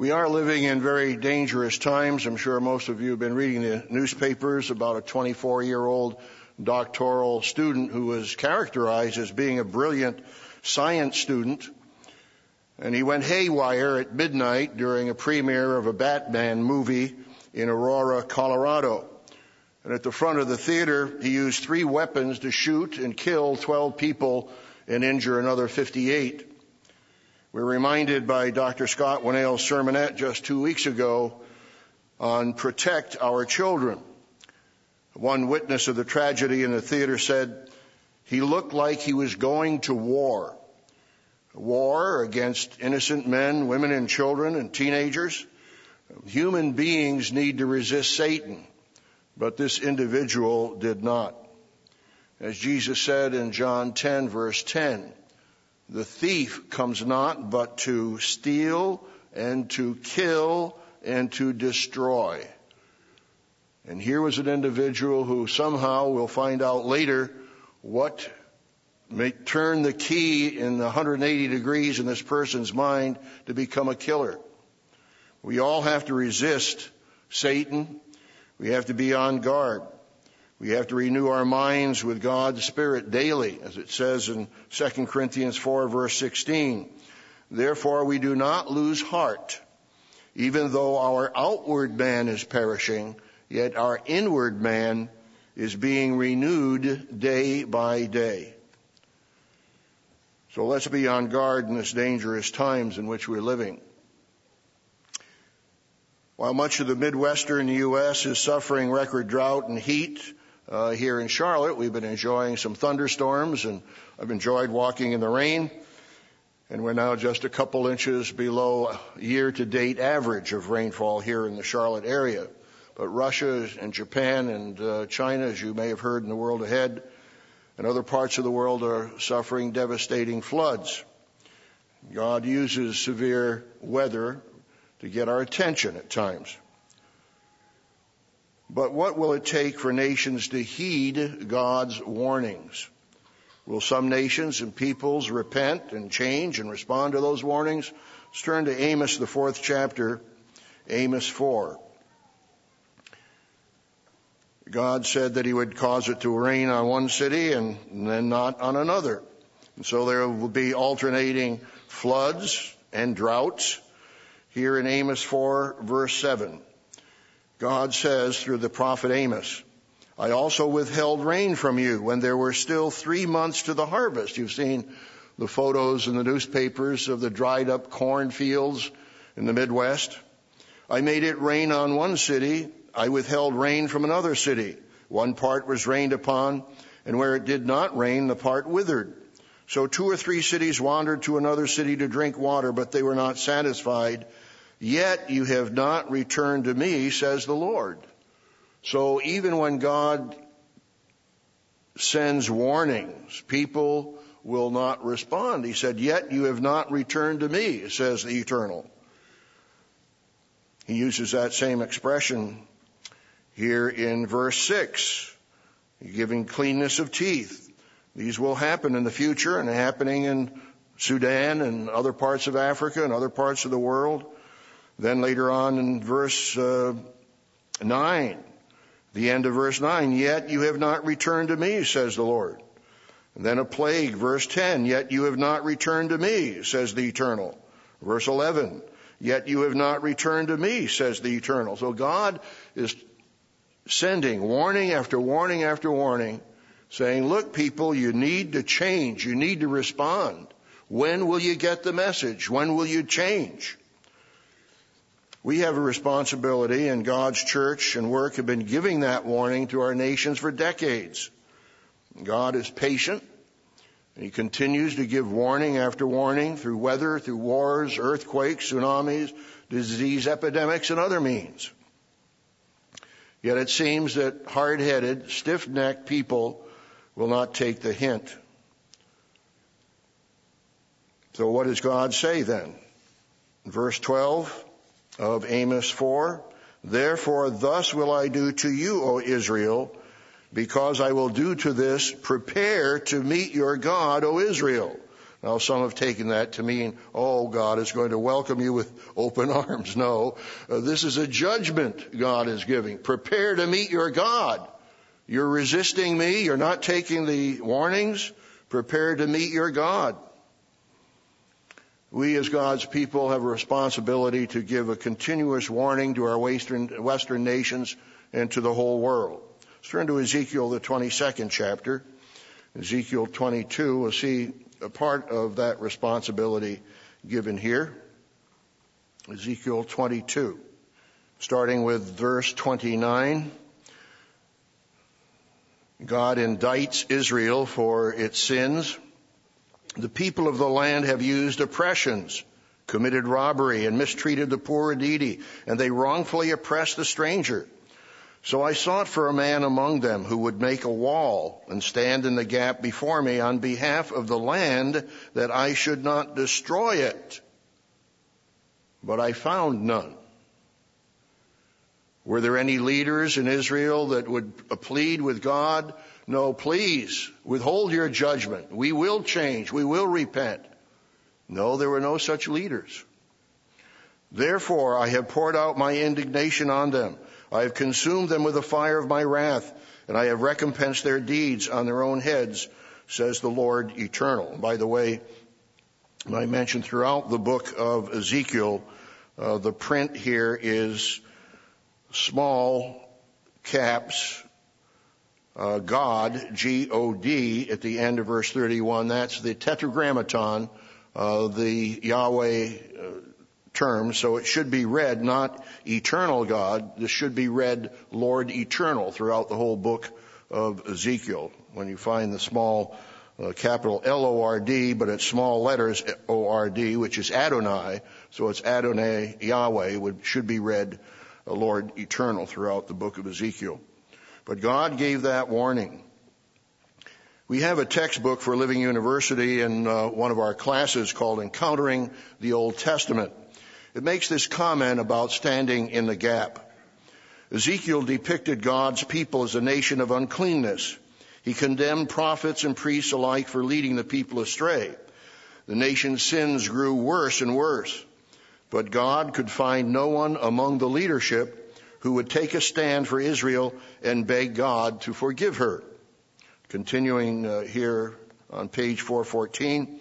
We are living in very dangerous times. I'm sure most of you have been reading the newspapers about a 24 year old doctoral student who was characterized as being a brilliant science student. And he went haywire at midnight during a premiere of a Batman movie in Aurora, Colorado. And at the front of the theater, he used three weapons to shoot and kill 12 people and injure another 58. We're reminded by Dr. Scott Winnail's sermonette just two weeks ago on protect our children. One witness of the tragedy in the theater said he looked like he was going to war. War against innocent men, women, and children and teenagers. Human beings need to resist Satan, but this individual did not. As Jesus said in John 10 verse 10, the thief comes not but to steal and to kill and to destroy. And here was an individual who somehow we'll find out later what may turn the key in 180 degrees in this person's mind to become a killer. We all have to resist Satan. We have to be on guard. We have to renew our minds with God's Spirit daily, as it says in 2 Corinthians 4 verse 16. Therefore we do not lose heart, even though our outward man is perishing, yet our inward man is being renewed day by day. So let's be on guard in this dangerous times in which we're living. While much of the Midwestern U.S. is suffering record drought and heat, uh, here in Charlotte. We've been enjoying some thunderstorms, and I've enjoyed walking in the rain. And we're now just a couple inches below year-to-date average of rainfall here in the Charlotte area. But Russia and Japan and uh, China, as you may have heard in the world ahead, and other parts of the world are suffering devastating floods. God uses severe weather to get our attention at times. But what will it take for nations to heed God's warnings? Will some nations and peoples repent and change and respond to those warnings? Let's turn to Amos, the fourth chapter, Amos 4. God said that he would cause it to rain on one city and then not on another. And so there will be alternating floods and droughts. Here in Amos 4 verse 7. God says through the prophet Amos, I also withheld rain from you when there were still three months to the harvest. You've seen the photos in the newspapers of the dried up cornfields in the Midwest. I made it rain on one city. I withheld rain from another city. One part was rained upon, and where it did not rain, the part withered. So two or three cities wandered to another city to drink water, but they were not satisfied. Yet you have not returned to me, says the Lord. So even when God sends warnings, people will not respond. He said, yet you have not returned to me, says the eternal. He uses that same expression here in verse 6, giving cleanness of teeth. These will happen in the future and happening in Sudan and other parts of Africa and other parts of the world. Then later on in verse uh, 9, the end of verse 9, yet you have not returned to me, says the Lord. And then a plague, verse 10, yet you have not returned to me, says the eternal. Verse 11, yet you have not returned to me, says the eternal. So God is sending warning after warning after warning, saying, look people, you need to change. You need to respond. When will you get the message? When will you change? We have a responsibility, and God's church and work have been giving that warning to our nations for decades. God is patient, and He continues to give warning after warning through weather, through wars, earthquakes, tsunamis, disease epidemics, and other means. Yet it seems that hard-headed, stiff-necked people will not take the hint. So what does God say then? Verse 12, of Amos 4. Therefore, thus will I do to you, O Israel, because I will do to this, prepare to meet your God, O Israel. Now some have taken that to mean, oh, God is going to welcome you with open arms. No, uh, this is a judgment God is giving. Prepare to meet your God. You're resisting me. You're not taking the warnings. Prepare to meet your God. We as God's people have a responsibility to give a continuous warning to our Western, Western nations and to the whole world. Let's turn to Ezekiel, the 22nd chapter. Ezekiel 22, we'll see a part of that responsibility given here. Ezekiel 22, starting with verse 29. God indicts Israel for its sins. The people of the land have used oppressions, committed robbery, and mistreated the poor and needy, and they wrongfully oppressed the stranger. So I sought for a man among them who would make a wall and stand in the gap before me on behalf of the land that I should not destroy it. But I found none. Were there any leaders in Israel that would plead with God? No, please withhold your judgment. We will change. We will repent. No, there were no such leaders. Therefore, I have poured out my indignation on them. I have consumed them with the fire of my wrath, and I have recompensed their deeds on their own heads, says the Lord eternal. By the way, I mentioned throughout the book of Ezekiel, uh, the print here is small caps, God, G-O-D, at the end of verse 31. That's the tetragrammaton, uh, the Yahweh uh, term, so it should be read not eternal God, this should be read Lord eternal throughout the whole book of Ezekiel. When you find the small uh, capital L-O-R-D, but it's small letters O-R-D, which is Adonai, so it's Adonai Yahweh, would, should be read uh, Lord eternal throughout the book of Ezekiel. But God gave that warning. We have a textbook for Living University in uh, one of our classes called Encountering the Old Testament. It makes this comment about standing in the gap. Ezekiel depicted God's people as a nation of uncleanness. He condemned prophets and priests alike for leading the people astray. The nation's sins grew worse and worse. But God could find no one among the leadership who would take a stand for Israel and beg God to forgive her. Continuing uh, here on page 414,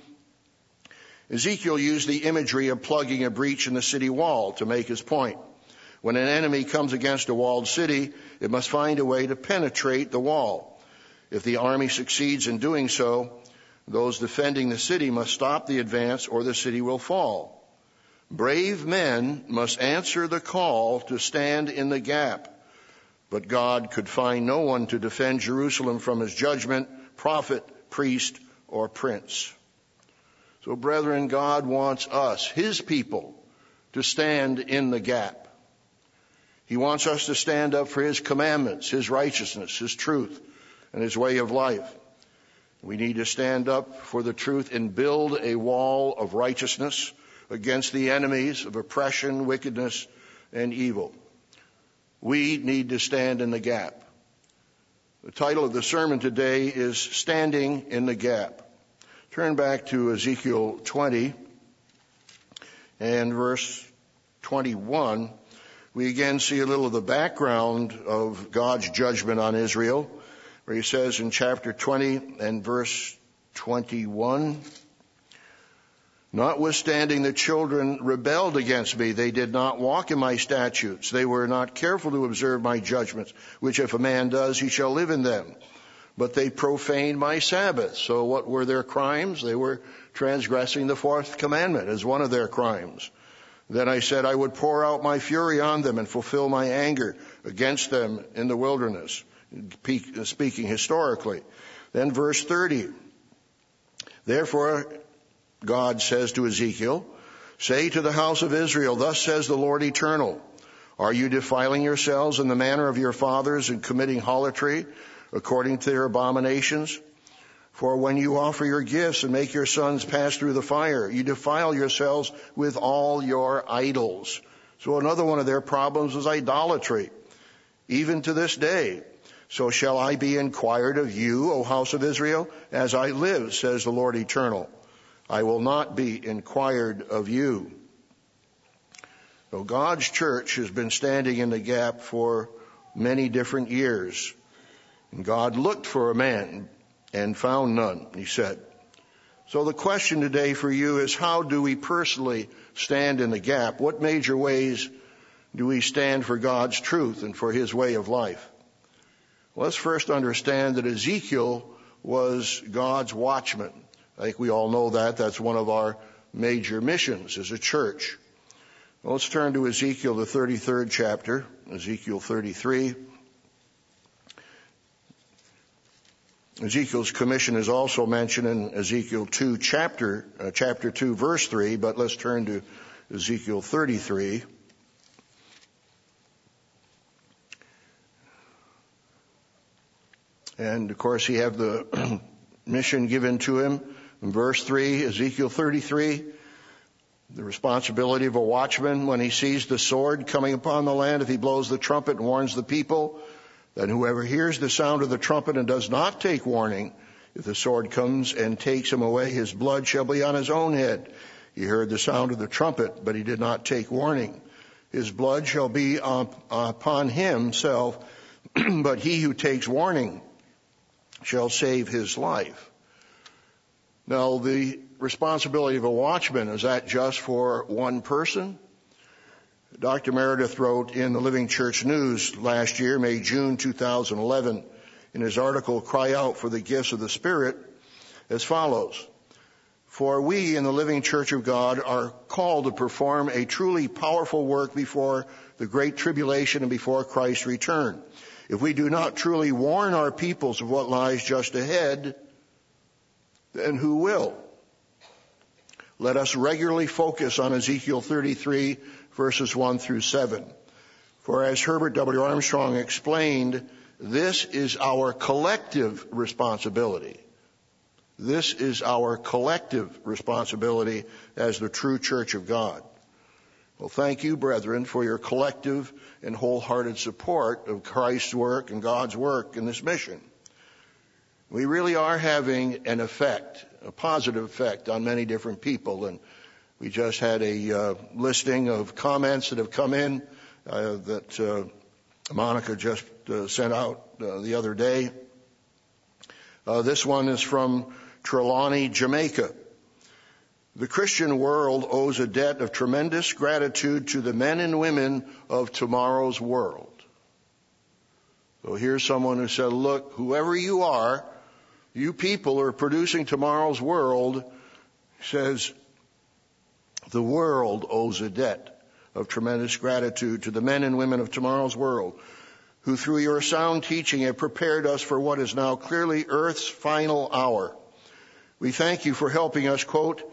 Ezekiel used the imagery of plugging a breach in the city wall to make his point. When an enemy comes against a walled city, it must find a way to penetrate the wall. If the army succeeds in doing so, those defending the city must stop the advance or the city will fall. Brave men must answer the call to stand in the gap. But God could find no one to defend Jerusalem from his judgment, prophet, priest, or prince. So, brethren, God wants us, His people, to stand in the gap. He wants us to stand up for His commandments, His righteousness, His truth, and His way of life. We need to stand up for the truth and build a wall of righteousness against the enemies of oppression, wickedness, and evil. We need to stand in the gap. The title of the sermon today is Standing in the Gap. Turn back to Ezekiel 20 and verse 21. We again see a little of the background of God's judgment on Israel, where he says in chapter 20 and verse 21, Notwithstanding the children rebelled against me, they did not walk in my statutes. They were not careful to observe my judgments, which if a man does, he shall live in them but they profaned my Sabbath. So what were their crimes? They were transgressing the fourth commandment as one of their crimes. Then I said I would pour out my fury on them and fulfill my anger against them in the wilderness, speaking historically. Then verse 30. Therefore, God says to Ezekiel, say to the house of Israel, thus says the Lord eternal, are you defiling yourselves in the manner of your fathers and committing harlotry according to their abominations. For when you offer your gifts and make your sons pass through the fire, you defile yourselves with all your idols. So another one of their problems was idolatry, even to this day. So shall I be inquired of you, O house of Israel, as I live, says the Lord eternal. I will not be inquired of you. So God's church has been standing in the gap for many different years. And God looked for a man and found none, he said. So the question today for you is how do we personally stand in the gap? What major ways do we stand for God's truth and for his way of life? Let's first understand that Ezekiel was God's watchman. I think we all know that. That's one of our major missions as a church. Well, let's turn to Ezekiel, the 33rd chapter, Ezekiel 33. Ezekiel's commission is also mentioned in Ezekiel 2 chapter, uh, chapter 2 verse 3, but let's turn to Ezekiel 33. And of course he have the mission given to him in verse 3, Ezekiel 33. The responsibility of a watchman when he sees the sword coming upon the land, if he blows the trumpet and warns the people, then whoever hears the sound of the trumpet and does not take warning, if the sword comes and takes him away, his blood shall be on his own head. He heard the sound of the trumpet, but he did not take warning. His blood shall be upon himself, but he who takes warning shall save his life. Now, the responsibility of a watchman, is that just for one person? Dr. Meredith wrote in the Living Church News last year, May, June 2011, in his article, Cry Out for the Gifts of the Spirit, as follows. For we in the Living Church of God are called to perform a truly powerful work before the great tribulation and before Christ's return. If we do not truly warn our peoples of what lies just ahead, then who will? Let us regularly focus on Ezekiel 33 verses 1 through 7. For as Herbert W. Armstrong explained, this is our collective responsibility. This is our collective responsibility as the true church of God. Well, thank you, brethren, for your collective and wholehearted support of Christ's work and God's work in this mission. We really are having an effect, a positive effect on many different people, and we just had a uh, listing of comments that have come in uh, that uh, Monica just uh, sent out uh, the other day. Uh, this one is from Trelawny, Jamaica. The Christian world owes a debt of tremendous gratitude to the men and women of tomorrow's world. So here's someone who said, look, whoever you are, you people are producing tomorrow's world, says, the world owes a debt of tremendous gratitude to the men and women of tomorrow's world who through your sound teaching have prepared us for what is now clearly earth's final hour. We thank you for helping us, quote,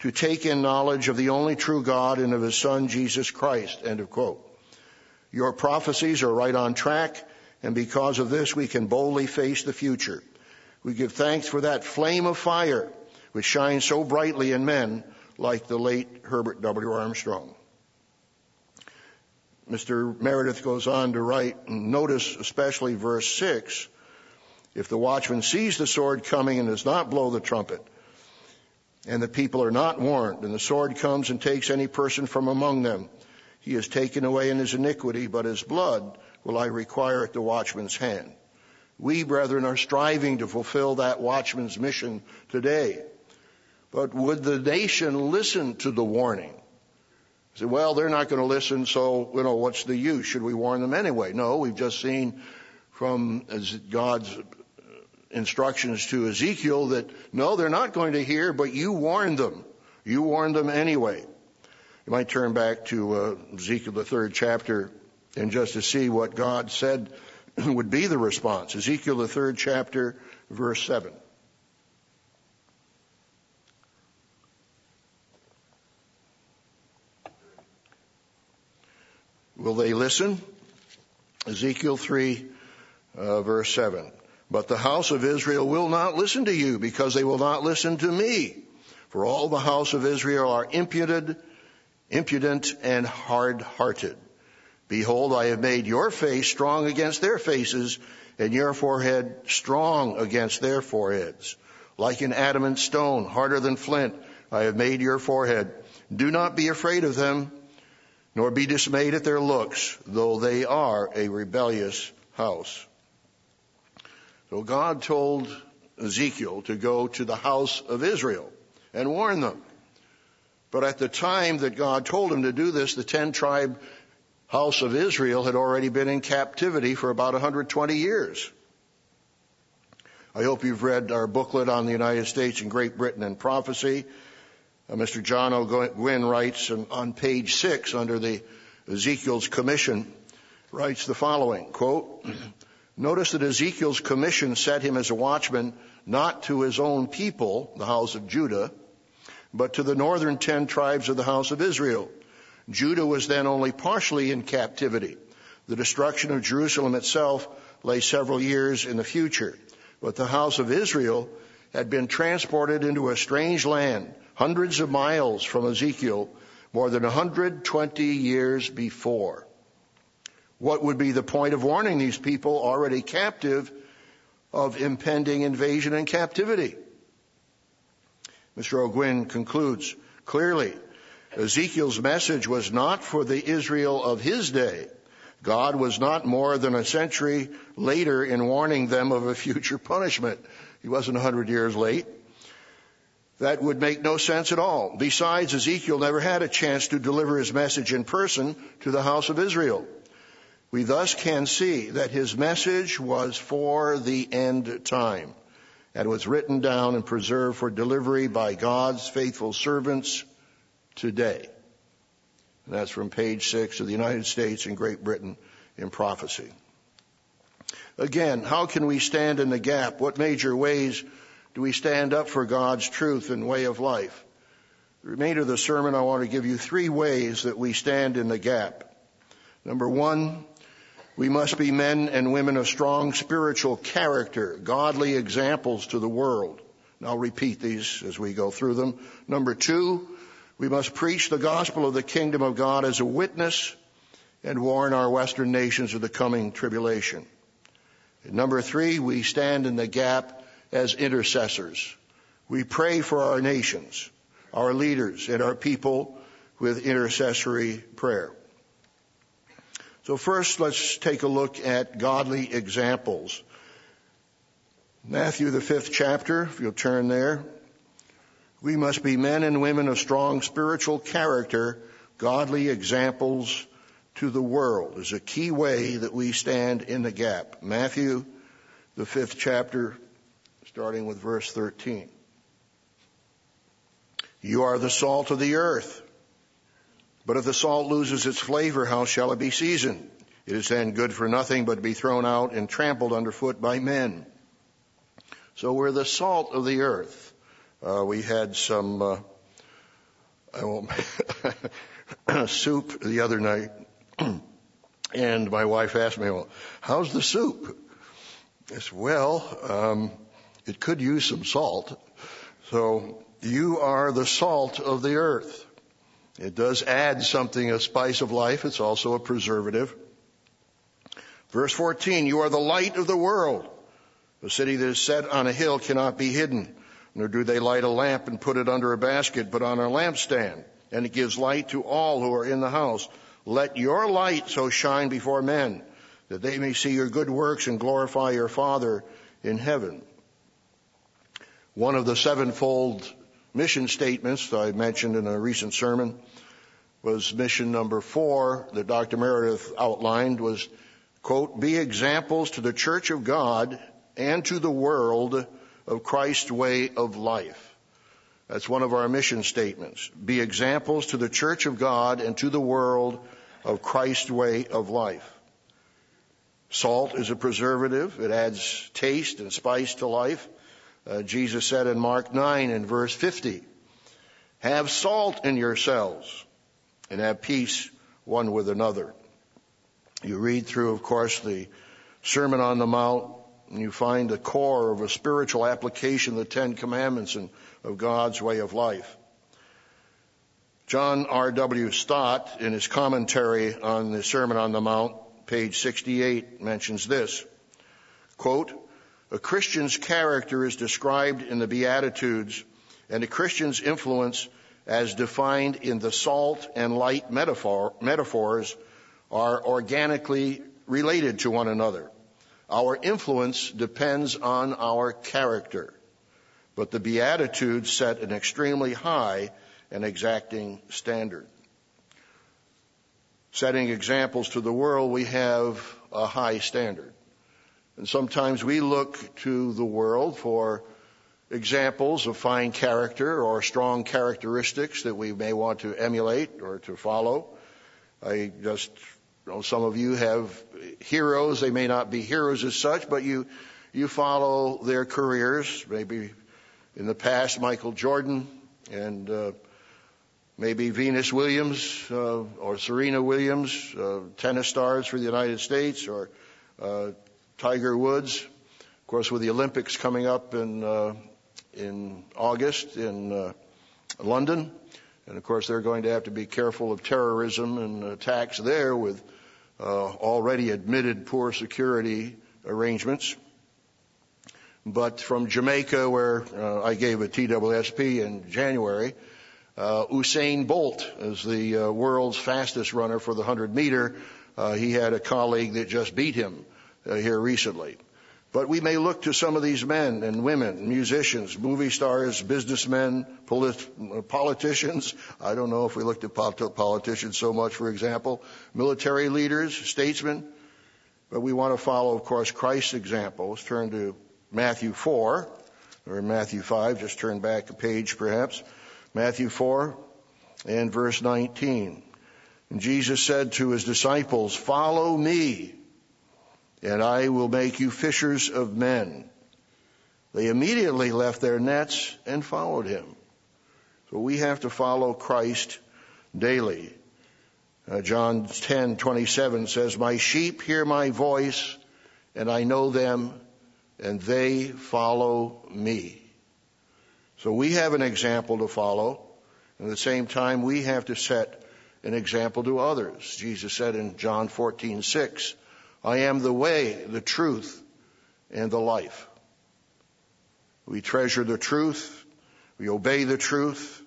to take in knowledge of the only true God and of his son Jesus Christ, end of quote. Your prophecies are right on track, and because of this we can boldly face the future. We give thanks for that flame of fire which shines so brightly in men like the late Herbert W. Armstrong. Mr. Meredith goes on to write, notice especially verse 6, if the watchman sees the sword coming and does not blow the trumpet, and the people are not warned, and the sword comes and takes any person from among them, he is taken away in his iniquity, but his blood will I require at the watchman's hand. We, brethren, are striving to fulfill that watchman's mission today. But would the nation listen to the warning? Say, well, they're not going to listen, so, you know, what's the use? Should we warn them anyway? No, we've just seen from God's instructions to Ezekiel that no, they're not going to hear, but you warned them. You warned them anyway. You might turn back to uh, Ezekiel, the third chapter, and just to see what God said would be the response. Ezekiel, the third chapter, verse 7. Will they listen? Ezekiel 3, uh, verse 7. But the house of Israel will not listen to you because they will not listen to me. For all the house of Israel are impudent, impudent and hard-hearted. Behold, I have made your face strong against their faces and your forehead strong against their foreheads. Like an adamant stone, harder than flint, I have made your forehead. Do not be afraid of them, nor be dismayed at their looks, though they are a rebellious house. So God told Ezekiel to go to the house of Israel and warn them. But at the time that God told him to do this, the ten tribe house of Israel had already been in captivity for about 120 years. I hope you've read our booklet on the United States and Great Britain and prophecy. Uh, Mr. John Ogwyn writes on page six under the Ezekiel's commission, writes the following, quote, Notice that Ezekiel's commission set him as a watchman not to his own people, the house of Judah, but to the northern ten tribes of the house of Israel. Judah was then only partially in captivity. The destruction of Jerusalem itself lay several years in the future. But the house of Israel had been transported into a strange land, hundreds of miles from Ezekiel, more than 120 years before. What would be the point of warning these people already captive of impending invasion and captivity? Mr. Ogwyn concludes, clearly, Ezekiel's message was not for the Israel of his day. God was not more than a century later in warning them of a future punishment. He wasn't a hundred years late. That would make no sense at all. Besides, Ezekiel never had a chance to deliver his message in person to the house of Israel. We thus can see that his message was for the end time and was written down and preserved for delivery by God's faithful servants today. And that's from page six of the United States and Great Britain in prophecy. Again, how can we stand in the gap? What major ways do we stand up for God's truth and way of life? The remainder of the sermon, I want to give you three ways that we stand in the gap. Number one, we must be men and women of strong spiritual character, godly examples to the world. And I'll repeat these as we go through them. Number two, we must preach the gospel of the kingdom of God as a witness and warn our Western nations of the coming tribulation. And number three, we stand in the gap as intercessors. We pray for our nations, our leaders, and our people with intercessory prayer. So first, let's take a look at godly examples. Matthew, the fifth chapter, if you'll turn there. We must be men and women of strong spiritual character, godly examples to the world is a key way that we stand in the gap. Matthew, the fifth chapter, starting with verse 13. You are the salt of the earth. But if the salt loses its flavor, how shall it be seasoned? It is then good for nothing but to be thrown out and trampled underfoot by men. So we're the salt of the earth. Uh, we had some uh, soup the other night, and my wife asked me, "Well, how's the soup?" I said, "Well, um, it could use some salt." So you are the salt of the earth. It does add something, a spice of life. It's also a preservative. Verse 14, you are the light of the world. A city that is set on a hill cannot be hidden, nor do they light a lamp and put it under a basket, but on a lampstand, and it gives light to all who are in the house. Let your light so shine before men, that they may see your good works and glorify your Father in heaven. One of the sevenfold mission statements I mentioned in a recent sermon was mission number four that Dr. Meredith outlined was, quote, be examples to the church of God and to the world of Christ's way of life. That's one of our mission statements. Be examples to the church of God and to the world of Christ's way of life. Salt is a preservative. It adds taste and spice to life. Uh, Jesus said in Mark 9 and verse 50, have salt in yourselves and have peace one with another. You read through, of course, the Sermon on the Mount, and you find the core of a spiritual application of the Ten Commandments and of God's way of life. John R.W. Stott, in his commentary on the Sermon on the Mount, page 68, mentions this. Quote, a Christian's character is described in the Beatitudes And a Christian's influence, as defined in the salt and light metaphor, metaphors, are organically related to one another. Our influence depends on our character, but the Beatitudes set an extremely high and exacting standard. Setting examples to the world, we have a high standard. And sometimes we look to the world for examples of fine character or strong characteristics that we may want to emulate or to follow. I just know some of you have heroes. They may not be heroes as such, but you you follow their careers. Maybe in the past, Michael Jordan and uh, maybe Venus Williams uh, or Serena Williams, uh, tennis stars for the United States, or uh, Tiger Woods. Of course, with the Olympics coming up in uh, in August in uh, London. And of course, they're going to have to be careful of terrorism and attacks there with already admitted poor security arrangements. But from Jamaica, where uh, I gave a TWSP in January, uh, Usain Bolt is the uh, world's fastest runner for the 100 meter. Uh, he had a colleague that just beat him uh, here recently. But we may look to some of these men and women, musicians, movie stars, businessmen, polit- politicians. I don't know if we looked at politicians so much, for example, military leaders, statesmen. But we want to follow, of course, Christ's example. Let's turn to Matthew 4, or Matthew 5, just turn back a page perhaps. Matthew 4 and verse 19. And Jesus said to his disciples, Follow me and I will make you fishers of men. They immediately left their nets and followed him. So we have to follow Christ daily. Uh, John 10:27 says, "My sheep hear my voice, and I know them, and they follow me." So we have an example to follow. And at the same time, we have to set an example to others. Jesus said in John 14:6, I am the way, the truth, and the life. We treasure the truth, we obey the truth,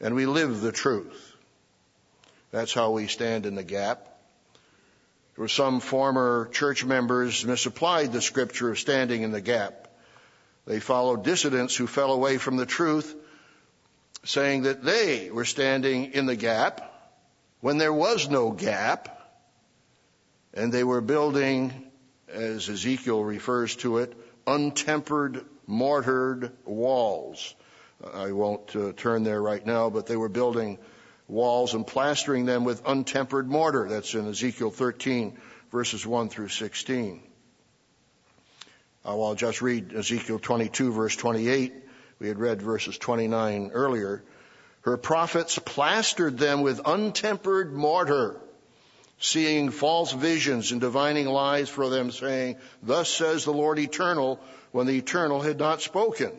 and we live the truth. That's how we stand in the gap. Some former church members misapplied the scripture of standing in the gap. They followed dissidents who fell away from the truth, saying that they were standing in the gap when there was no gap and they were building, as Ezekiel refers to it, untempered, mortared walls. I won't uh, turn there right now, but they were building walls and plastering them with untempered mortar. That's in Ezekiel 13, verses 1 through 16. Uh, I'll just read Ezekiel 22, verse 28. We had read verses 29 earlier. Her prophets plastered them with untempered mortar seeing false visions and divining lies for them, saying, Thus says the Lord eternal, when the eternal had not spoken.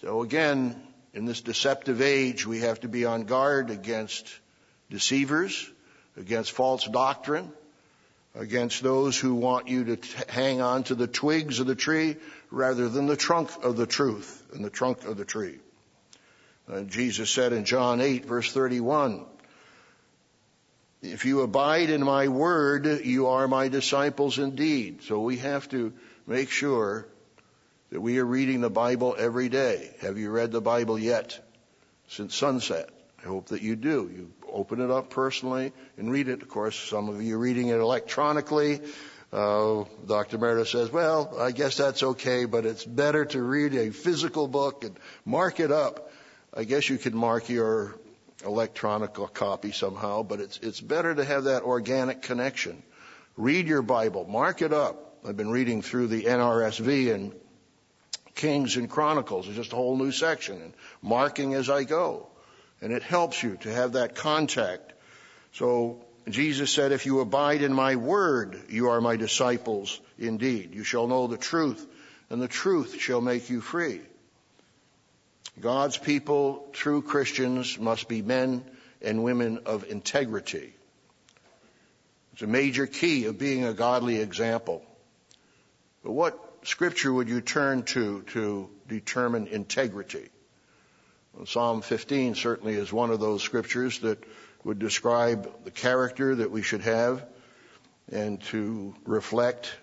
So again, in this deceptive age, we have to be on guard against deceivers, against false doctrine, against those who want you to t- hang on to the twigs of the tree rather than the trunk of the truth and the trunk of the tree. Uh, Jesus said in John 8 verse 31, if you abide in my word, you are my disciples indeed. So we have to make sure that we are reading the Bible every day. Have you read the Bible yet since sunset? I hope that you do. You open it up personally and read it. Of course, some of you are reading it electronically. Uh, Dr. Meredith says, well, I guess that's okay, but it's better to read a physical book and mark it up. I guess you could mark your electronic copy somehow, but it's, it's better to have that organic connection. Read your Bible, mark it up. I've been reading through the NRSV and Kings and Chronicles. It's just a whole new section and marking as I go. And it helps you to have that contact. So Jesus said, if you abide in my word, you are my disciples indeed. You shall know the truth and the truth shall make you free. God's people, true Christians, must be men and women of integrity. It's a major key of being a godly example. But what scripture would you turn to to determine integrity? Well, Psalm 15 certainly is one of those scriptures that would describe the character that we should have and to reflect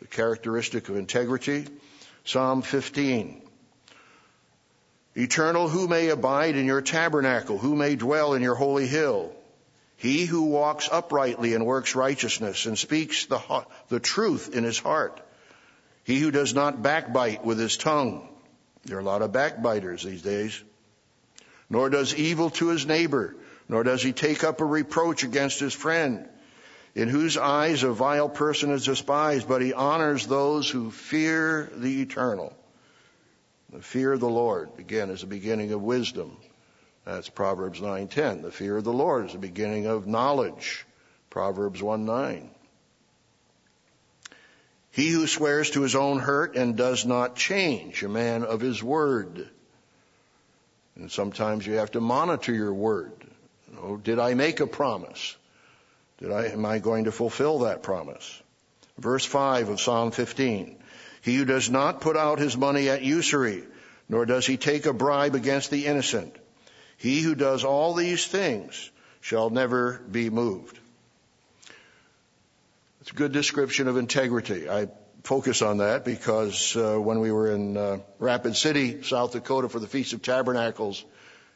the characteristic of integrity. Psalm 15. Eternal, who may abide in your tabernacle? Who may dwell in your holy hill? He who walks uprightly and works righteousness and speaks the, the truth in his heart. He who does not backbite with his tongue. There are a lot of backbiters these days. Nor does evil to his neighbor, nor does he take up a reproach against his friend, in whose eyes a vile person is despised, but he honors those who fear the eternal. The fear of the Lord, again, is the beginning of wisdom. That's Proverbs 9:10. The fear of the Lord is the beginning of knowledge. Proverbs 1:9. He who swears to his own hurt and does not change, a man of his word. And sometimes you have to monitor your word. Know, did I make a promise? Did I, am I going to fulfill that promise? Verse 5 of Psalm 15. He who does not put out his money at usury, nor does he take a bribe against the innocent. He who does all these things shall never be moved. It's a good description of integrity. I focus on that because uh, when we were in uh, Rapid City, South Dakota for the Feast of Tabernacles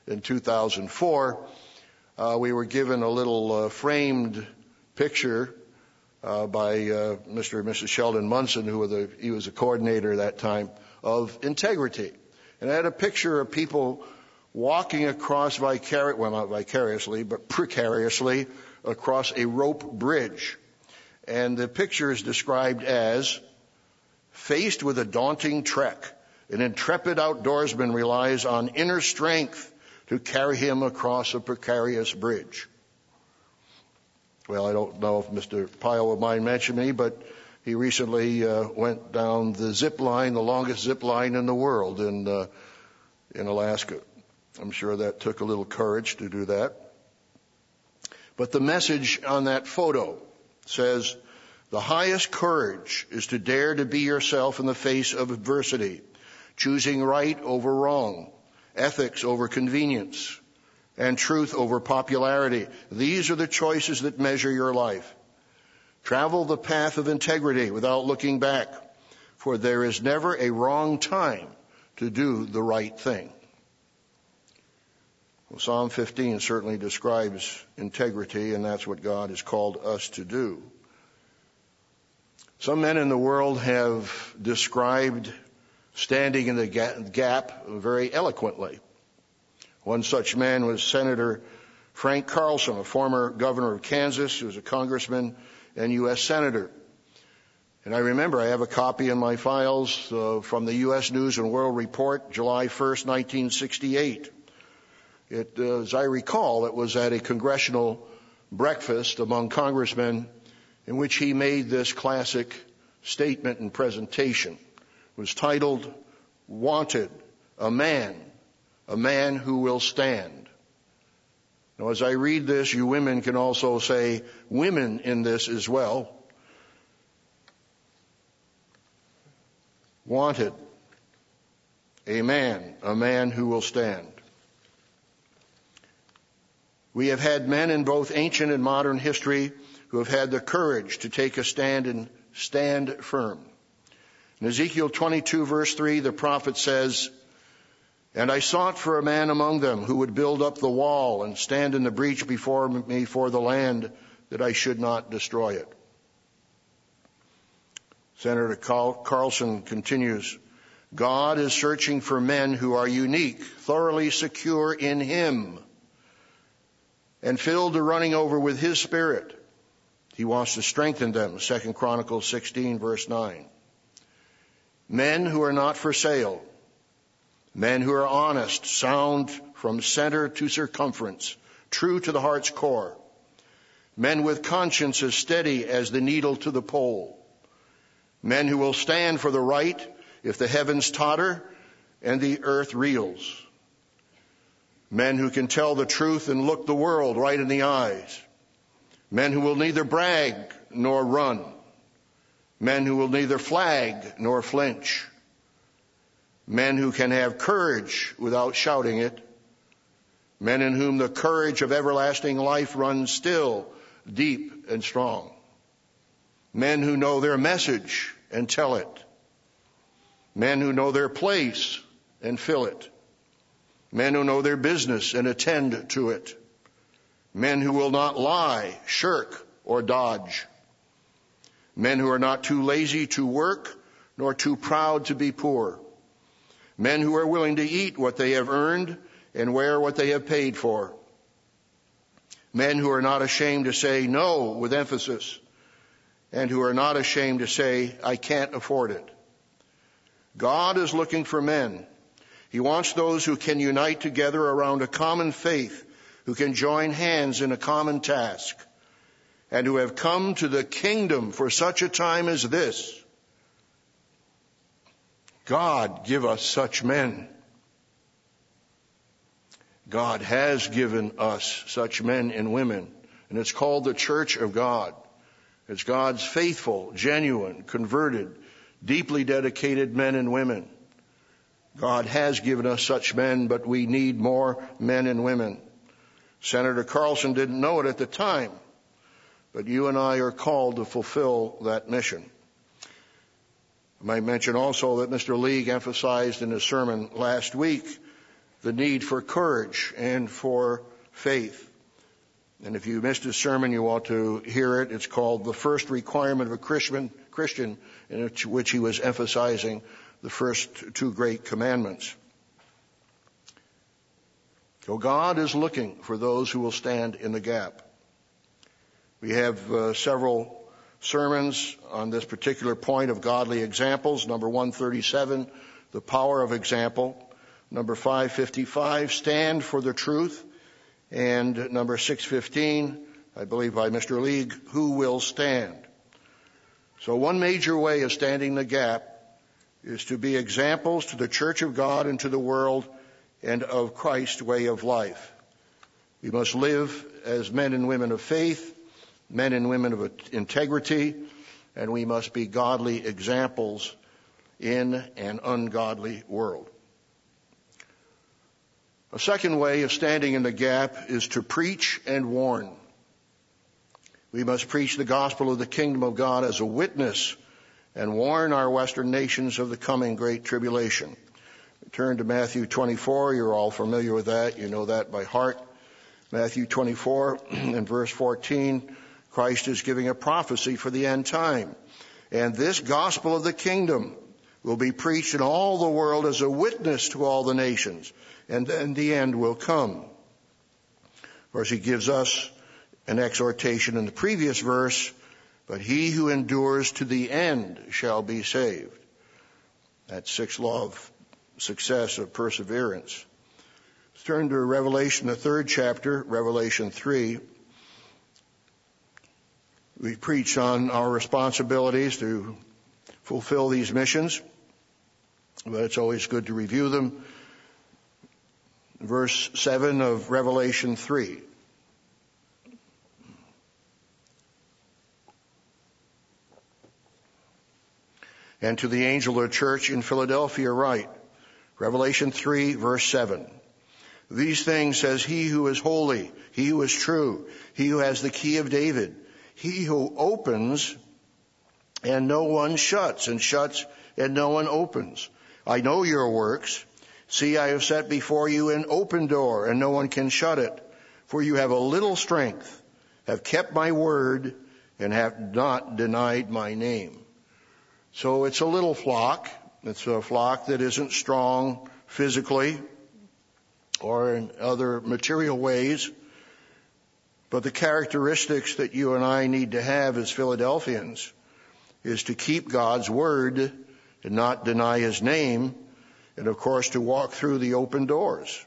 in 2004, uh, we were given a little uh, framed picture uh, by uh, Mr. and Mrs. Sheldon Munson, who the, he was a coordinator at that time, of integrity. And I had a picture of people walking across vicari- well not vicariously, but precariously across a rope bridge. And the picture is described as faced with a daunting trek. An intrepid outdoorsman relies on inner strength to carry him across a precarious bridge. Well, I don't know if Mr. Pyle would mind mentioning me, but he recently uh, went down the zip line, the longest zip line in the world in uh, in Alaska. I'm sure that took a little courage to do that. But the message on that photo says, the highest courage is to dare to be yourself in the face of adversity, choosing right over wrong, ethics over convenience, and truth over popularity. These are the choices that measure your life. Travel the path of integrity without looking back, for there is never a wrong time to do the right thing. Well, Psalm 15 certainly describes integrity, and that's what God has called us to do. Some men in the world have described standing in the gap very eloquently. One such man was Senator Frank Carlson, a former governor of Kansas, who was a congressman and U.S. senator. And I remember I have a copy in my files uh, from the U.S. News and World Report, July 1st, 1968. It, uh, as I recall, it was at a congressional breakfast among congressmen in which he made this classic statement and presentation. It was titled, Wanted, a man, a man who will stand. Now as I read this, you women can also say women in this as well. Wanted, a man, a man who will stand. We have had men in both ancient and modern history who have had the courage to take a stand and stand firm. In Ezekiel 22 verse 3, the prophet says, And I sought for a man among them who would build up the wall and stand in the breach before me for the land that I should not destroy it. Senator Carlson continues, God is searching for men who are unique, thoroughly secure in Him, and filled to running over with His Spirit. He wants to strengthen them. 2 Chronicles 16 verse 9. Men who are not for sale. Men who are honest, sound from center to circumference, true to the heart's core. Men with consciences steady as the needle to the pole. Men who will stand for the right if the heavens totter and the earth reels. Men who can tell the truth and look the world right in the eyes. Men who will neither brag nor run. men who will neither flag nor flinch, men who can have courage without shouting it, men in whom the courage of everlasting life runs still, deep and strong, men who know their message and tell it, men who know their place and fill it, men who know their business and attend to it, men who will not lie, shirk, or dodge, men who are not too lazy to work nor too proud to be poor, men who are willing to eat what they have earned and wear what they have paid for, men who are not ashamed to say no with emphasis, and who are not ashamed to say, I can't afford it. God is looking for men. He wants those who can unite together around a common faith, who can join hands in a common task, and who have come to the kingdom for such a time as this. God give us such men. God has given us such men and women, and it's called the Church of God. It's God's faithful, genuine, converted, deeply dedicated men and women. God has given us such men, but we need more men and women. Senator Carlson didn't know it at the time, but you and I are called to fulfill that mission. I might mention also that Mr. League emphasized in his sermon last week the need for courage and for faith. And if you missed his sermon, you ought to hear it. It's called The First Requirement of a Christian, Christian in which he was emphasizing the first two great commandments. So God is looking for those who will stand in the gap. We have uh, several sermons on this particular point of godly examples. Number 137, the power of example. Number 555, stand for the truth. And number 615, I believe by Mr. League, who will stand? So one major way of standing the gap is to be examples to the church of God and to the world and of Christ's way of life. We must live as men and women of faith, men and women of integrity, and we must be godly examples in an ungodly world. A second way of standing in the gap is to preach and warn. We must preach the gospel of the kingdom of God as a witness and warn our Western nations of the coming great tribulation. Turn to Matthew 24. You're all familiar with that. You know that by heart. Matthew 24 and verse 14, Christ is giving a prophecy for the end time. And this gospel of the kingdom will be preached in all the world as a witness to all the nations and then the end will come. Of course, he gives us an exhortation in the previous verse, but he who endures to the end shall be saved. That sixth law of success of perseverance. Let's turn to Revelation, the third chapter, Revelation 3. We preach on our responsibilities to fulfill these missions, but it's always good to review them verse 7 of Revelation 3. And to the angel of the church in Philadelphia write, Revelation 3 verse 7. These things says he who is holy, he who is true, he who has the key of David, he who opens and no one shuts, and shuts and no one opens. I know your works See, I have set before you an open door, and no one can shut it. For you have a little strength, have kept my word, and have not denied my name. So it's a little flock. It's a flock that isn't strong physically or in other material ways. But the characteristics that you and I need to have as Philadelphians is to keep God's word and not deny his name and of course to walk through the open doors.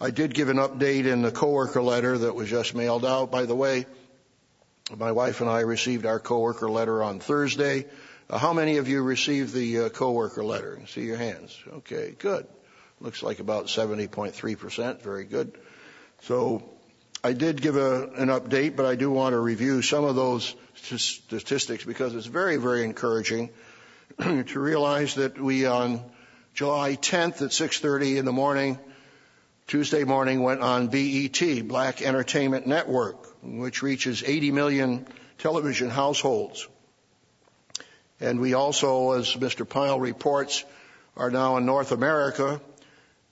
I did give an update in the coworker letter that was just mailed out. By the way, my wife and I received our coworker letter on Thursday. Uh, how many of you received the uh, coworker letter? See your hands. Okay, good. Looks like about 70.3%. Very good. So I did give a, an update, but I do want to review some of those statistics because it's very, very encouraging to realize that we on July 10th at 6:30 in the morning, Tuesday morning, went on BET, Black Entertainment Network, which reaches 80 million television households. And we also, as Mr. Pyle reports, are now in North America,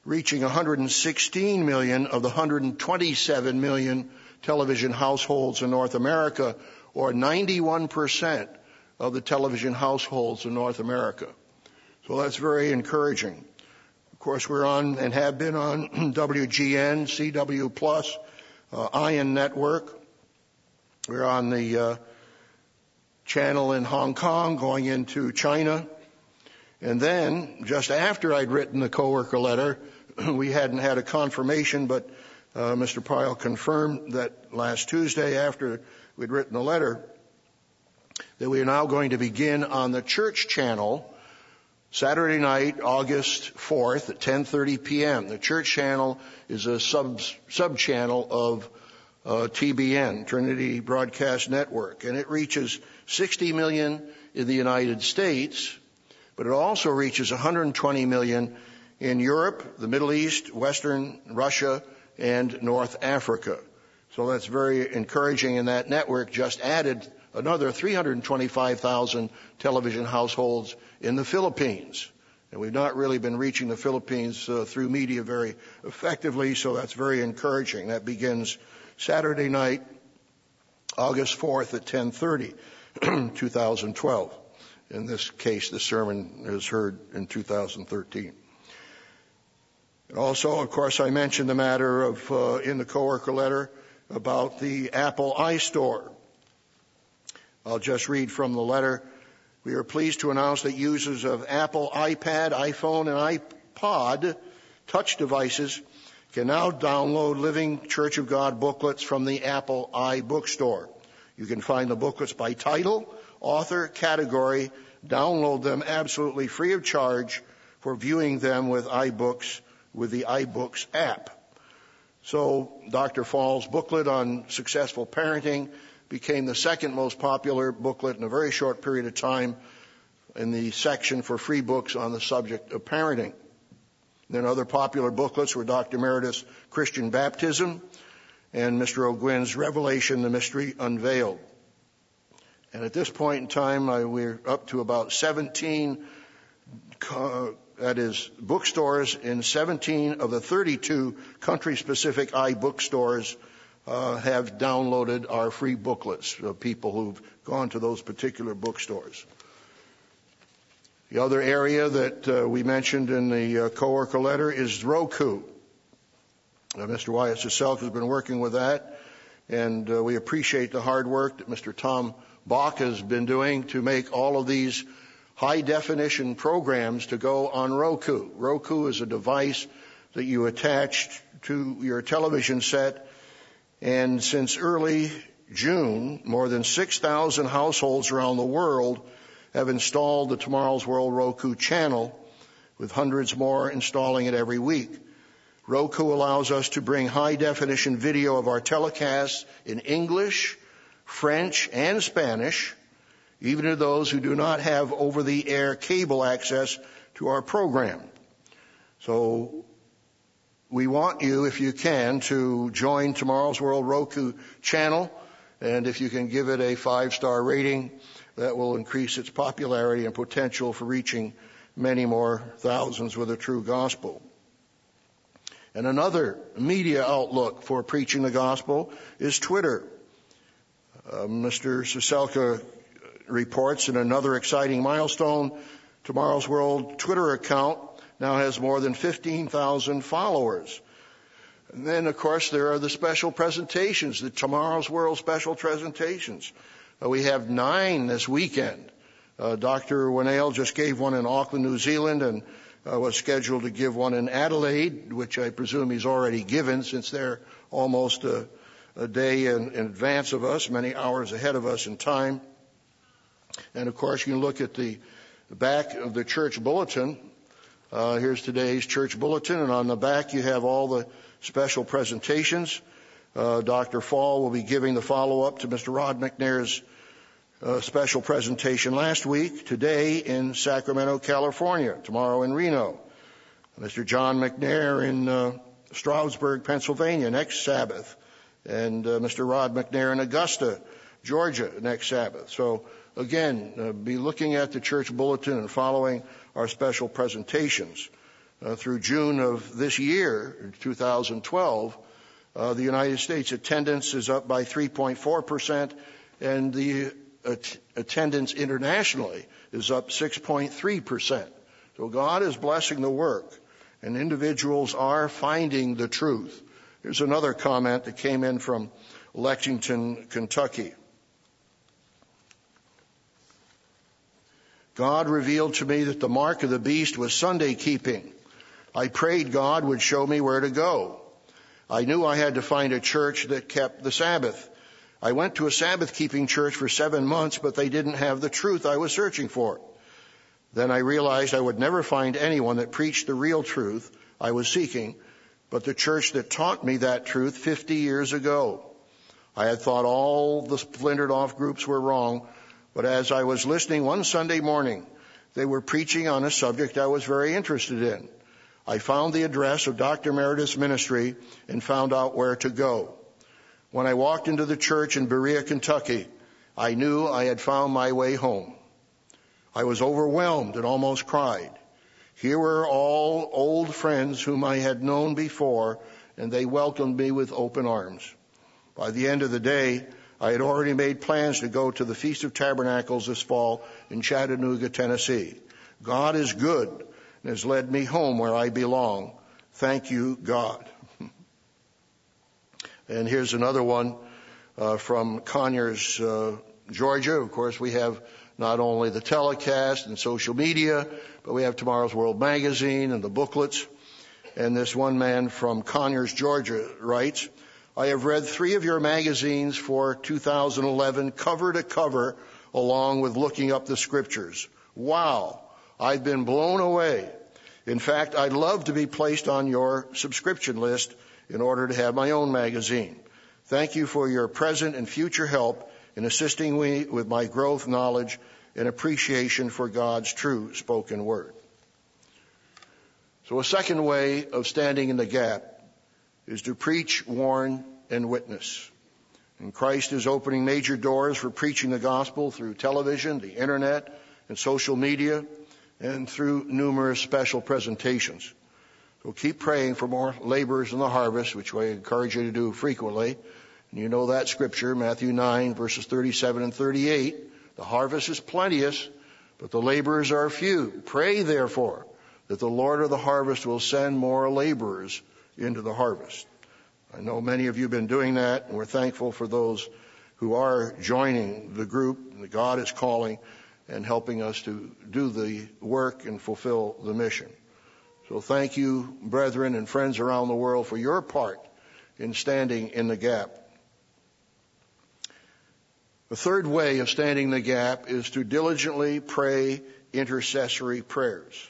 reaching 116 million of the 127 million television households in North America, or 91% of the television households in North America. So that's very encouraging. Of course, we're on and have been on WGN, CW Plus, uh, Ion Network. We're on the uh, channel in Hong Kong going into China. And then, just after I'd written the coworker letter, we hadn't had a confirmation, but uh, Mr. Pyle confirmed that last Tuesday after we'd written the letter that we are now going to begin on the church channel Saturday night, August 4th at 10:30 p.m. The church channel is a sub sub channel of uh, TBN, Trinity Broadcast Network, and it reaches 60 million in the United States, but it also reaches 120 million in Europe, the Middle East, Western Russia, and North Africa. So that's very encouraging, and that network just added another 325,000 television households in the Philippines. And we've not really been reaching the Philippines uh, through media very effectively, so that's very encouraging. That begins Saturday night, August 4th at 10:30, 2012. In this case, the sermon is heard in 2013. And also, of course, I mentioned the matter of uh, in the coworker letter about the Apple iStore. I'll just read from the letter. We are pleased to announce that users of Apple iPad, iPhone, and iPod touch devices can now download Living Church of God booklets from the Apple iBookstore. You can find the booklets by title, author, category, download them absolutely free of charge for viewing them with iBooks with the iBooks app. So Dr. Fall's booklet on successful parenting became the second most popular booklet in a very short period of time in the section for free books on the subject of parenting. Then other popular booklets were Dr. Meredith's Christian Baptism and Mr. Ogwyn's Revelation, the Mystery Unveiled. And at this point in time, I, we're up to about 17, uh, that is, bookstores in 17 of the 32 country-specific iBookstores uh, have downloaded our free booklets of people who've gone to those particular bookstores. The other area that uh, we mentioned in the uh, coworker letter is Roku. Uh, Mr. Wyatt Ciesielka has been working with that, and uh, we appreciate the hard work that Mr. Tom Bach has been doing to make all of these high definition programs to go on Roku. Roku is a device that you attach to your television set, and since early June, more than 6,000 households around the world have installed the Tomorrow's World Roku channel, with hundreds more installing it every week. Roku allows us to bring high definition video of our telecasts in English, French, and Spanish, even to those who do not have over the air cable access to our program. So we want you, if you can, to join Tomorrow's World Roku channel. And if you can give it a five star rating, that will increase its popularity and potential for reaching many more thousands with a true gospel. And another media outlook for preaching the gospel is Twitter. Uh, Mr. Ciesielka reports in another exciting milestone, Tomorrow's World Twitter account now has more than 15,000 followers. And then, of course, there are the special presentations, the Tomorrow's World special presentations. Uh, we have nine this weekend. Uh, Dr. Winnail just gave one in Auckland, New Zealand, and uh, was scheduled to give one in Adelaide, which I presume he's already given since they're almost a, a day in, in, advance of us, many hours ahead of us in time. And of course, you can look at the back of the church bulletin. Uh, here's today's church bulletin, and on the back you have all the special presentations. Uh, Dr. Fall will be giving the follow up to Mr. Rod McNair's uh, special presentation last week, today in Sacramento, California, tomorrow in Reno. Mr. John McNair in uh, Stroudsburg, Pennsylvania, next Sabbath, and uh, Mr. Rod McNair in Augusta, Georgia, next Sabbath. So again, uh, be looking at the church bulletin and following our special presentations. Uh, through June of this year, 2012, uh, the United States attendance is up by 3.4%, and the at- attendance internationally is up 6.3%. So God is blessing the work, and individuals are finding the truth. Here's another comment that came in from Lexington, Kentucky. God revealed to me that the mark of the beast was Sunday keeping. I prayed God would show me where to go. I knew I had to find a church that kept the Sabbath. I went to a Sabbath keeping church for seven months, but they didn't have the truth I was searching for. Then I realized I would never find anyone that preached the real truth I was seeking, but the church that taught me that truth 50 years ago. I had thought all the splintered off groups were wrong, but as I was listening one Sunday morning, they were preaching on a subject I was very interested in. I found the address of Dr. Meredith's ministry and found out where to go. When I walked into the church in Berea, Kentucky, I knew I had found my way home. I was overwhelmed and almost cried. Here were all old friends whom I had known before, and they welcomed me with open arms. By the end of the day, I had already made plans to go to the Feast of Tabernacles this fall in Chattanooga, Tennessee. God is good and has led me home where I belong. Thank you, God. and here's another one uh, from Conyers, uh, Georgia. Of course, we have not only the telecast and social media, but we have tomorrow's World Magazine and the booklets. And this one man from Conyers, Georgia writes, I have read three of your magazines for 2011 cover to cover along with looking up the scriptures. Wow. I've been blown away. In fact, I'd love to be placed on your subscription list in order to have my own magazine. Thank you for your present and future help in assisting me with my growth, knowledge, and appreciation for God's true spoken word. So a second way of standing in the gap is to preach, warn, and witness. And Christ is opening major doors for preaching the gospel through television, the internet, and social media and through numerous special presentations. So keep praying for more laborers in the harvest, which I encourage you to do frequently. And you know that scripture, Matthew 9 verses 37 and 38. The harvest is plenteous, but the laborers are few. Pray therefore that the Lord of the harvest will send more laborers into the harvest. I know many of you have been doing that, and we're thankful for those who are joining the group that God is calling and helping us to do the work and fulfill the mission. So thank you, brethren and friends around the world, for your part in standing in the gap. The third way of standing the gap is to diligently pray intercessory prayers.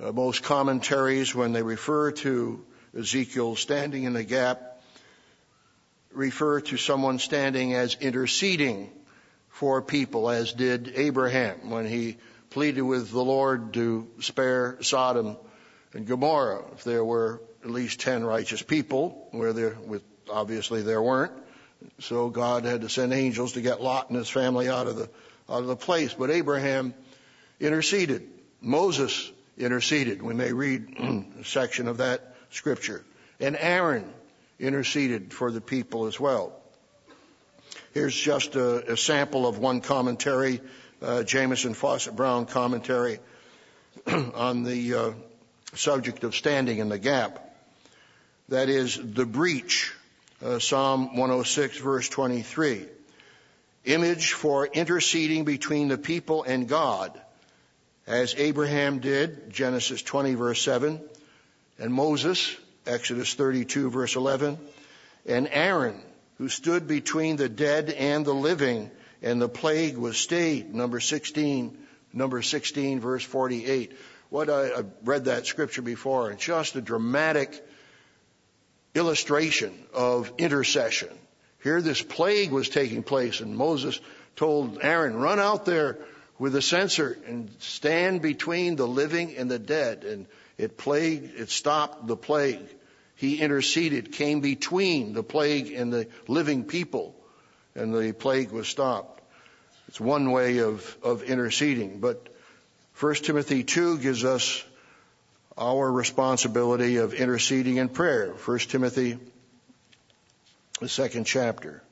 Uh, most commentaries, when they refer to Ezekiel standing in the gap, refer to someone standing as interceding for people, as did Abraham when he pleaded with the Lord to spare Sodom and Gomorrah. If there were at least ten righteous people, where there, with, obviously there weren't, so God had to send angels to get Lot and his family out of the out of the place. But Abraham interceded. Moses interceded. We may read a section of that scripture. And Aaron interceded for the people as well. Here's just a, a sample of one commentary, uh, Jamieson Fausset Brown commentary on the uh, subject of standing in the gap. That is the breach, uh, Psalm 106 verse 23. Image for interceding between the people and God, as Abraham did, Genesis 20 verse 7, and Moses, Exodus 32 verse 11, and Aaron, who stood between the dead and the living, and the plague was stayed. Number 16, number 16, verse 48. What I, I read that scripture before, and just a dramatic illustration of intercession. Here this plague was taking place and Moses told Aaron, run out there with a censer and stand between the living and the dead. And it plagued, it stopped the plague. He interceded, came between the plague and the living people, and the plague was stopped. It's one way of, of interceding. But 1 Timothy 2 gives us our responsibility of interceding in prayer. 1 Timothy, the second chapter.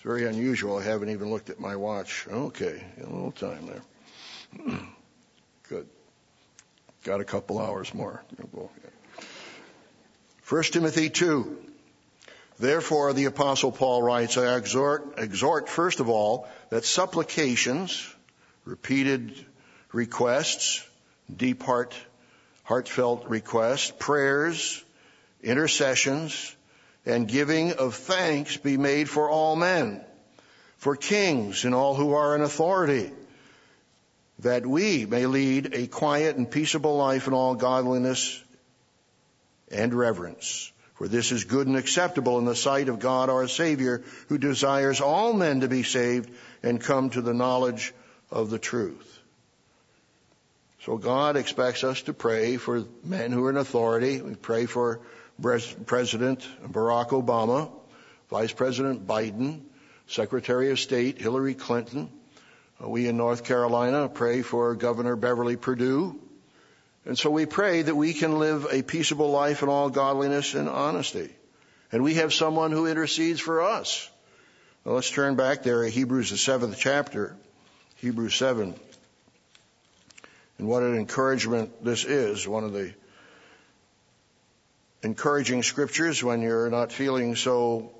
It's very unusual. I haven't even looked at my watch. Okay, a little time there. Good. Got a couple hours more. 1 Timothy 2. Therefore, the apostle Paul writes, I exhort, exhort first of all that supplications, repeated requests, deep heart, heartfelt requests, prayers, intercessions, and giving of thanks be made for all men, for kings and all who are in authority, that we may lead a quiet and peaceable life in all godliness and reverence. For this is good and acceptable in the sight of God our Savior, who desires all men to be saved and come to the knowledge of the truth. So God expects us to pray for men who are in authority. We pray for President Barack Obama, Vice President Biden, Secretary of State Hillary Clinton. Uh, we in North Carolina pray for Governor Beverly Perdue. And so we pray that we can live a peaceable life in all godliness and honesty. And we have someone who intercedes for us. Well, let's turn back there Hebrews, the seventh chapter, Hebrews 7. And what an encouragement this is, one of the encouraging scriptures when you're not feeling so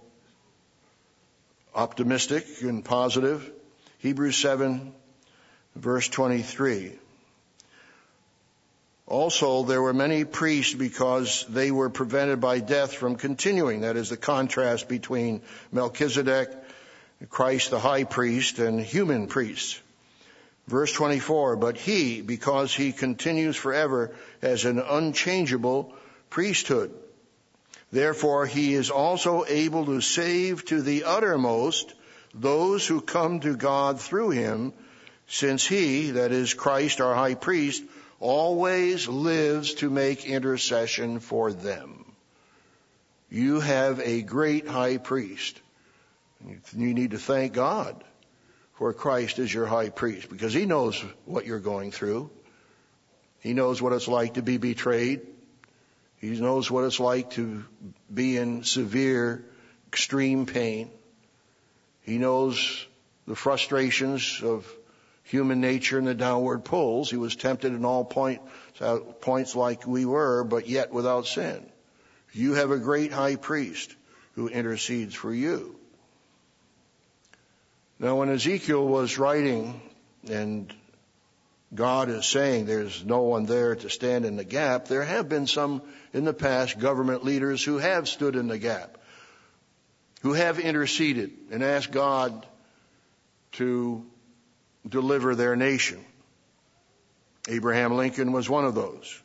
optimistic and positive. Hebrews 7 verse 23. Also, there were many priests because they were prevented by death from continuing. That is the contrast between Melchizedek, Christ the high priest, and human priests. Verse 24, but he, because he continues forever, as an unchangeable priesthood. Therefore, he is also able to save to the uttermost those who come to God through him, since he, that is Christ our high priest, always lives to make intercession for them. You have a great high priest. You need to thank God for Christ as your high priest because he knows what you're going through. He knows what it's like to be betrayed. He knows what it's like to be in severe, extreme pain. He knows the frustrations of human nature and the downward pulls. He was tempted in all point, uh, points like we were, but yet without sin. You have a great high priest who intercedes for you. Now, when Ezekiel was writing and God is saying there's no one there to stand in the gap, there have been some in the past government leaders who have stood in the gap, who have interceded and asked God to deliver their nation. Abraham Lincoln was one of those.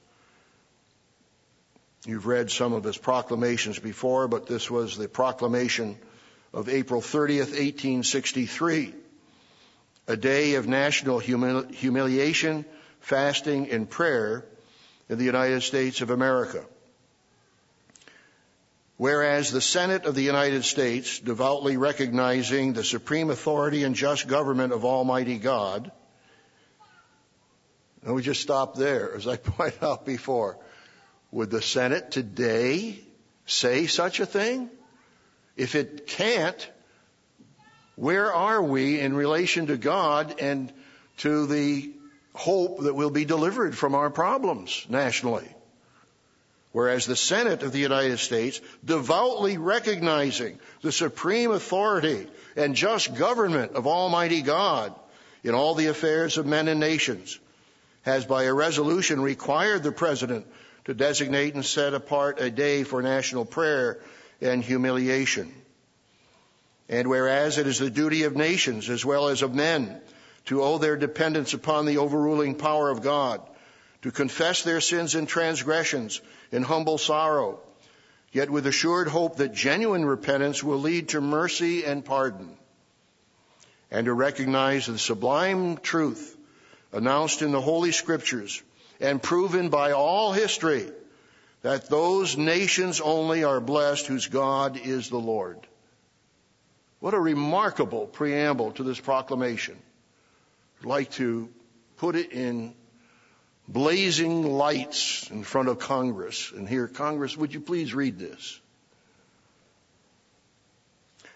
You've read some of his proclamations before, but this was the proclamation of April 30th, 1863 a day of national humili- humiliation, fasting, and prayer in the United States of America. Whereas the Senate of the United States, devoutly recognizing the supreme authority and just government of Almighty God, and we just stop there, as I pointed out before. Would the Senate today say such a thing? If it can't, where are we in relation to God and to the hope that we'll be delivered from our problems nationally? Whereas the Senate of the United States, devoutly recognizing the supreme authority and just government of Almighty God in all the affairs of men and nations, has by a resolution required the President to designate and set apart a day for national prayer and humiliation. And whereas it is the duty of nations as well as of men to owe their dependence upon the overruling power of God, to confess their sins and transgressions in humble sorrow, yet with assured hope that genuine repentance will lead to mercy and pardon, and to recognize the sublime truth announced in the Holy Scriptures and proven by all history that those nations only are blessed whose God is the Lord. What a remarkable preamble to this proclamation. I'd like to put it in blazing lights in front of Congress. And here, Congress, would you please read this?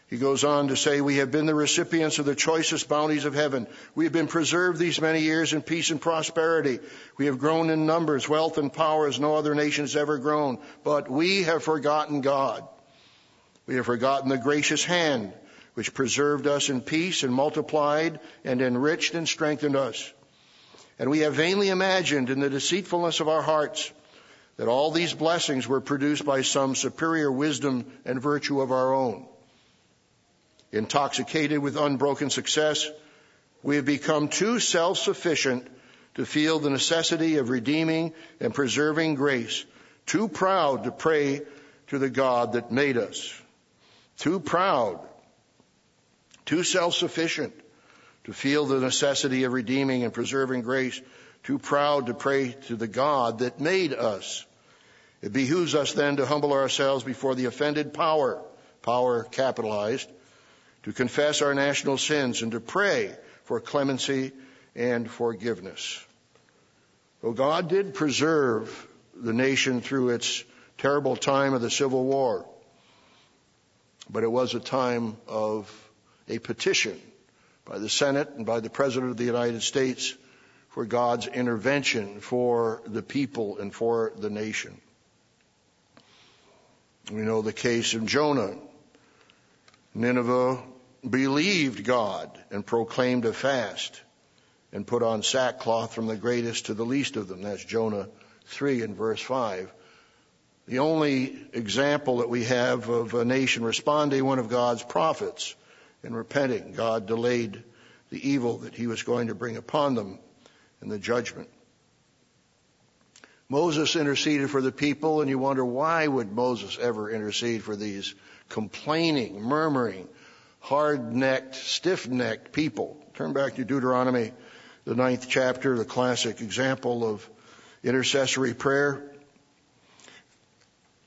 He goes on to say, We have been the recipients of the choicest bounties of heaven. We have been preserved these many years in peace and prosperity. We have grown in numbers, wealth, and power as no other nation has ever grown. But we have forgotten God. We have forgotten the gracious hand which preserved us in peace and multiplied and enriched and strengthened us. And we have vainly imagined in the deceitfulness of our hearts that all these blessings were produced by some superior wisdom and virtue of our own. Intoxicated with unbroken success, we have become too self-sufficient to feel the necessity of redeeming and preserving grace, too proud to pray to the God that made us, too proud, too self-sufficient to feel the necessity of redeeming and preserving grace, too proud to pray to the God that made us. It behooves us then to humble ourselves before the offended power, power capitalized, to confess our national sins and to pray for clemency and forgiveness. Well, God did preserve the nation through its terrible time of the Civil War, but it was a time of a petition by the Senate and by the President of the United States for God's intervention for the people and for the nation. We know the case of Jonah. Nineveh believed God and proclaimed a fast and put on sackcloth from the greatest to the least of them. That's Jonah 3 and verse 5. The only example that we have of a nation responding, to one of God's prophets, in repenting. God delayed the evil that he was going to bring upon them in the judgment. Moses interceded for the people, and you wonder why would Moses ever intercede for these complaining, murmuring, hard-necked, stiff-necked people? Turn back to Deuteronomy, the ninth chapter, the classic example of intercessory prayer.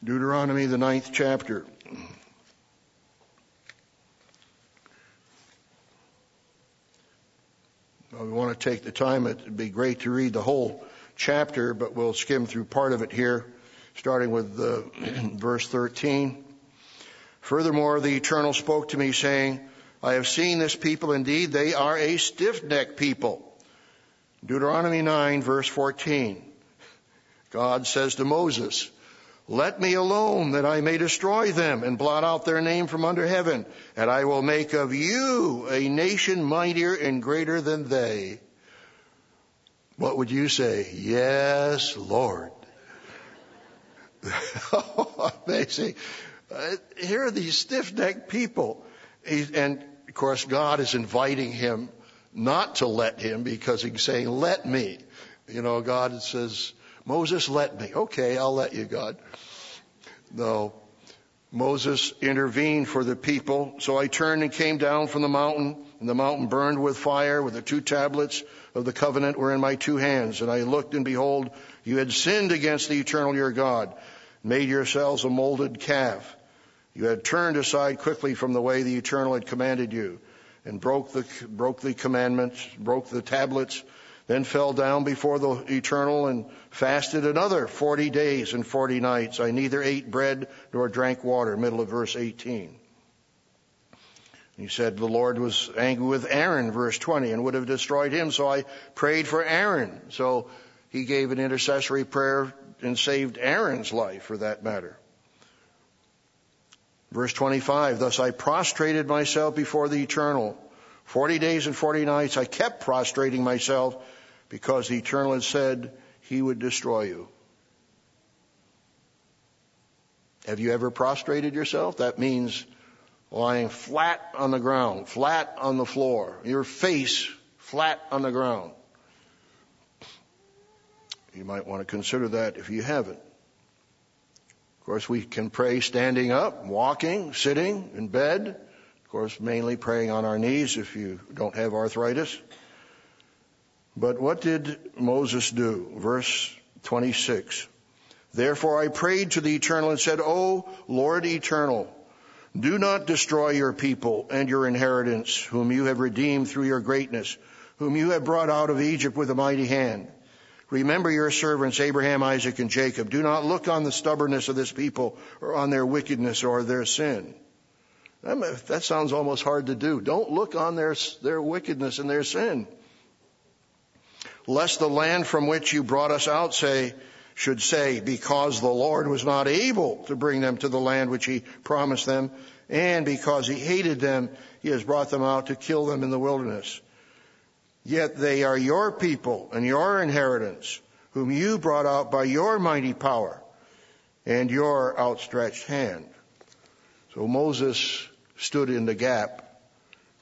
Deuteronomy, the ninth chapter. We want to take the time. It'd be great to read the whole chapter, but we'll skim through part of it here, starting with verse 13. Furthermore, the Eternal spoke to me saying, I have seen this people indeed. They are a stiff-necked people. Deuteronomy 9 verse 14. God says to Moses, let me alone that I may destroy them and blot out their name from under heaven, and I will make of you a nation mightier and greater than they. What would you say? Yes, Lord. Amazing. Uh, here are these stiff-necked people. And of course, God is inviting him not to let him because he's saying, let me. You know, God says, Moses, let me. Okay, I'll let you, God. No. Moses intervened for the people. So I turned and came down from the mountain, and the mountain burned with fire, with the two tablets of the covenant were in my two hands. And I looked, and behold, you had sinned against the eternal your God, made yourselves a molded calf. You had turned aside quickly from the way the eternal had commanded you, and broke the, broke the commandments, broke the tablets, then fell down before the eternal and fasted another 40 days and 40 nights. I neither ate bread nor drank water. Middle of verse 18. He said the Lord was angry with Aaron, verse 20, and would have destroyed him. So I prayed for Aaron. So he gave an intercessory prayer and saved Aaron's life for that matter. Verse 25, thus I prostrated myself before the eternal. Forty days and forty nights I kept prostrating myself because the eternal had said he would destroy you. Have you ever prostrated yourself? That means lying flat on the ground, flat on the floor, your face flat on the ground. You might want to consider that if you haven't. Of course, we can pray standing up, walking, sitting, in bed. Of course, mainly praying on our knees if you don't have arthritis. But what did Moses do? Verse 26. Therefore I prayed to the eternal and said, O Lord eternal, do not destroy your people and your inheritance, whom you have redeemed through your greatness, whom you have brought out of Egypt with a mighty hand. Remember your servants, Abraham, Isaac, and Jacob. Do not look on the stubbornness of this people or on their wickedness or their sin. That sounds almost hard to do. Don't look on their, their wickedness and their sin. Lest the land from which you brought us out say, should say, because the Lord was not able to bring them to the land which he promised them, and because he hated them, he has brought them out to kill them in the wilderness. Yet they are your people and your inheritance, whom you brought out by your mighty power and your outstretched hand. So Moses stood in the gap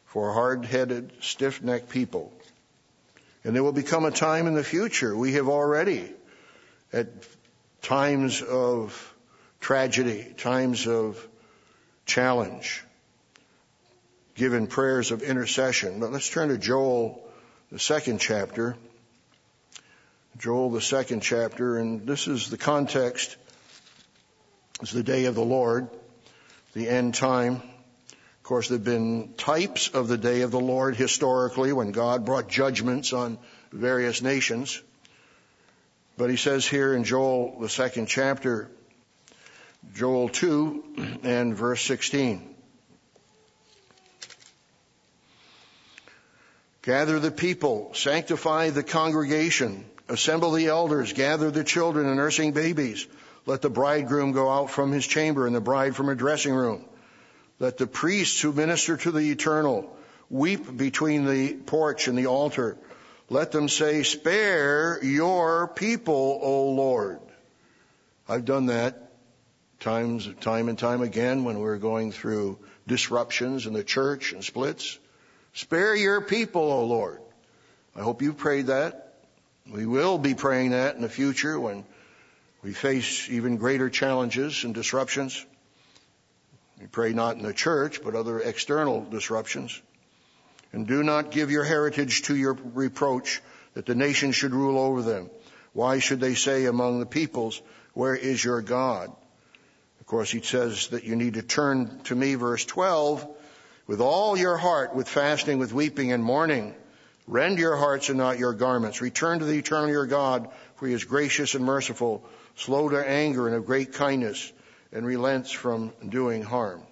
for hard-headed, stiff-necked people. And there will become a time in the future, we have already, at times of tragedy, times of challenge, given prayers of intercession. But let's turn to Joel the second chapter. Joel, the second chapter, and this is the context. It's the day of the Lord, the end time. Of course, there have been types of the day of the Lord historically when God brought judgments on various nations. But he says here in Joel, the second chapter, Joel 2 and verse 16. Gather the people, sanctify the congregation, assemble the elders, gather the children and nursing babies. Let the bridegroom go out from his chamber and the bride from her dressing room. Let the priests who minister to the eternal weep between the porch and the altar. Let them say, spare your people, O Lord. I've done that times, time and time again when we're going through disruptions in the church and splits. Spare your people, O Lord. I hope you prayed that. We will be praying that in the future when we face even greater challenges and disruptions. We pray not in the church, but other external disruptions. And do not give your heritage to your reproach that the nations should rule over them. Why should they say among the peoples, where is your God? Of course, he says that you need to turn to me, verse 12, with all your heart, with fasting, with weeping and mourning. Rend your hearts and not your garments. Return to the eternal your God, for he is gracious and merciful, slow to anger and of great kindness, and relents from doing harm.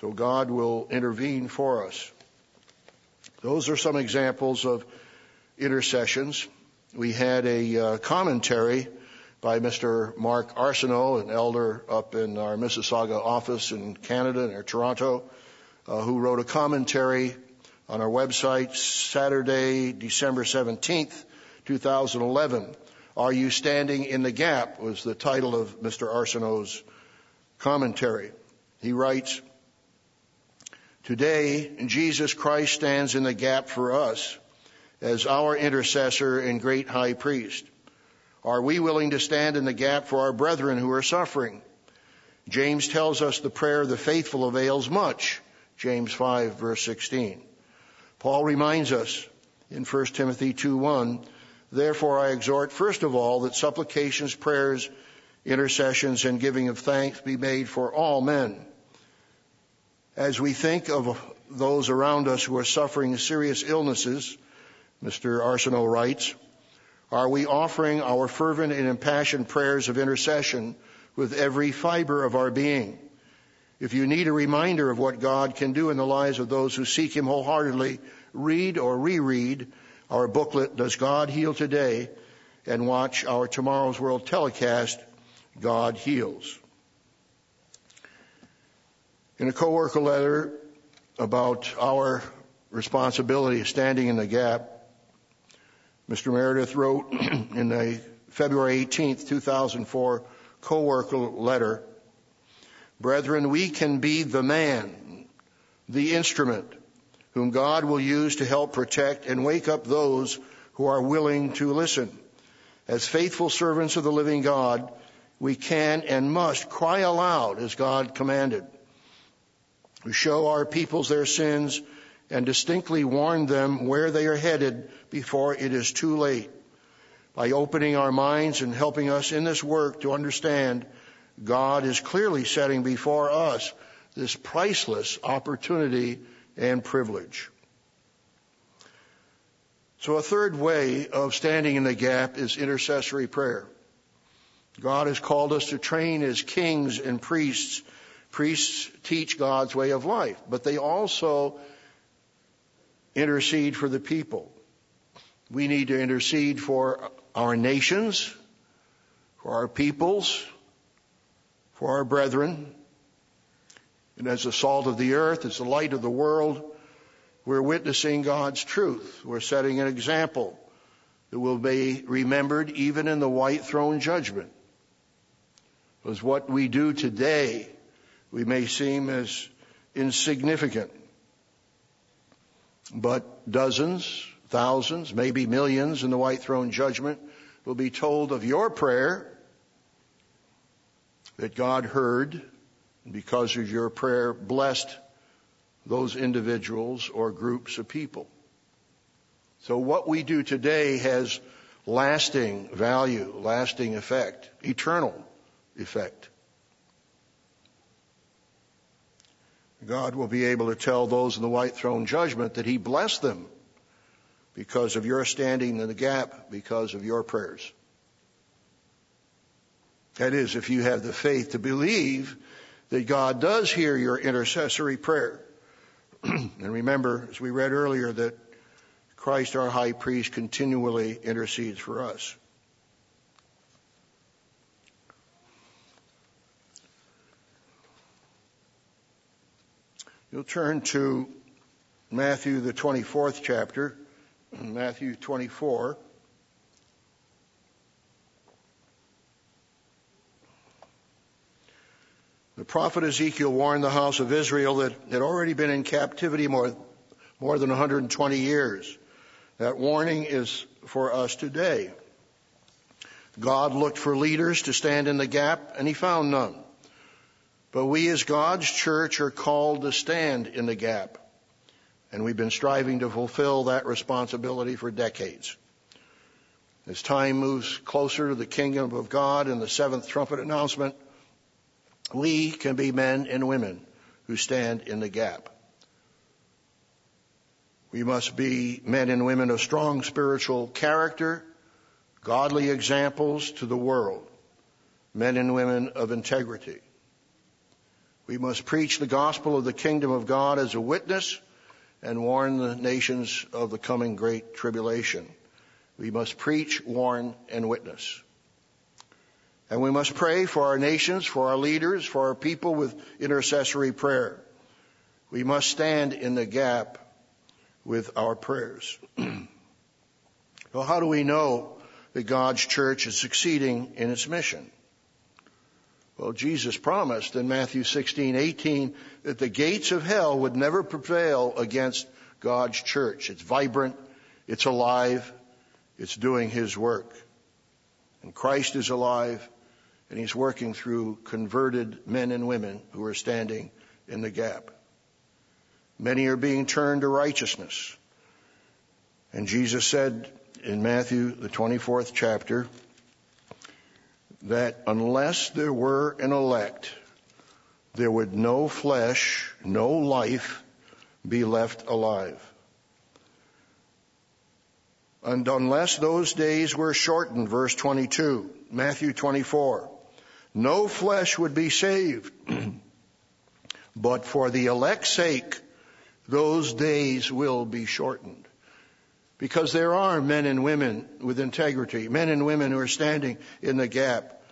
So God will intervene for us. Those are some examples of intercessions. We had a uh, commentary by Mr. Mark Arsenault, an elder up in our Mississauga office in Canada, near Toronto, uh, who wrote a commentary on our website Saturday, December 17th, 2011. Are You Standing in the Gap was the title of Mr. Arsenault's commentary. He writes, Today, Jesus Christ stands in the gap for us as our intercessor and great high priest. Are we willing to stand in the gap for our brethren who are suffering? James tells us the prayer of the faithful avails much. James 5 verse 16. Paul reminds us in 1 Timothy 2:1, therefore I exhort first of all that supplications, prayers, intercessions and giving of thanks be made for all men. As we think of those around us who are suffering serious illnesses, Mr. Arsenault writes, are we offering our fervent and impassioned prayers of intercession with every fiber of our being? If you need a reminder of what God can do in the lives of those who seek Him wholeheartedly, read or reread our booklet, Does God Heal Today? and watch our Tomorrow's World telecast, God Heals. In a co-worker letter about our responsibility of standing in the gap, Mr. Meredith wrote in a February 18, 2004 co-worker letter, Brethren, we can be the man, the instrument, whom God will use to help protect and wake up those who are willing to listen. As faithful servants of the living God, we can and must cry aloud as God commanded. We show our peoples their sins and distinctly warn them where they are headed before it is too late. By opening our minds and helping us in this work to understand, God is clearly setting before us this priceless opportunity and privilege. So a third way of standing in the gap is intercessory prayer. God has called us to train as kings and priests. Priests teach God's way of life, but they also intercede for the people. We need to intercede for our nations, for our peoples, for our brethren. And as the salt of the earth, as the light of the world, we're witnessing God's truth. We're setting an example that will be remembered even in the white throne judgment. Because what we do today, we may seem as insignificant. But dozens, thousands, maybe millions in the white throne judgment will be told of your prayer that God heard because of your prayer blessed those individuals or groups of people. So what we do today has lasting value, lasting effect, eternal effect. God will be able to tell those in the white throne judgment that He blessed them because of your standing in the gap, because of your prayers. That is, if you have the faith to believe that God does hear your intercessory prayer. and remember, as we read earlier, that Christ our high priest continually intercedes for us. You'll turn to Matthew, the 24th chapter, Matthew 24. The prophet Ezekiel warned the house of Israel that had already been in captivity more, more than 120 years. That warning is for us today. God looked for leaders to stand in the gap and he found none. But we as God's church are called to stand in the gap. And we've been striving to fulfill that responsibility for decades. As time moves closer to the kingdom of God and the seventh trumpet announcement, we can be men and women who stand in the gap. We must be men and women of strong spiritual character, godly examples to the world, men and women of integrity. We must preach the gospel of the kingdom of God as a witness and warn the nations of the coming great tribulation. We must preach, warn, and witness. And we must pray for our nations, for our leaders, for our people with intercessory prayer. We must stand in the gap with our prayers. well, how do we know that God's church is succeeding in its mission? Well, Jesus promised in Matthew 16, 18 that the gates of hell would never prevail against God's church. It's vibrant, it's alive, it's doing His work. And Christ is alive, and He's working through converted men and women who are standing in the gap. Many are being turned to righteousness. And Jesus said in Matthew, the 24th chapter, that unless there were an elect, there would no flesh, no life be left alive. And unless those days were shortened, verse 22, Matthew 24, no flesh would be saved. but for the elect's sake, those days will be shortened. Because there are men and women with integrity, men and women who are standing in the gap,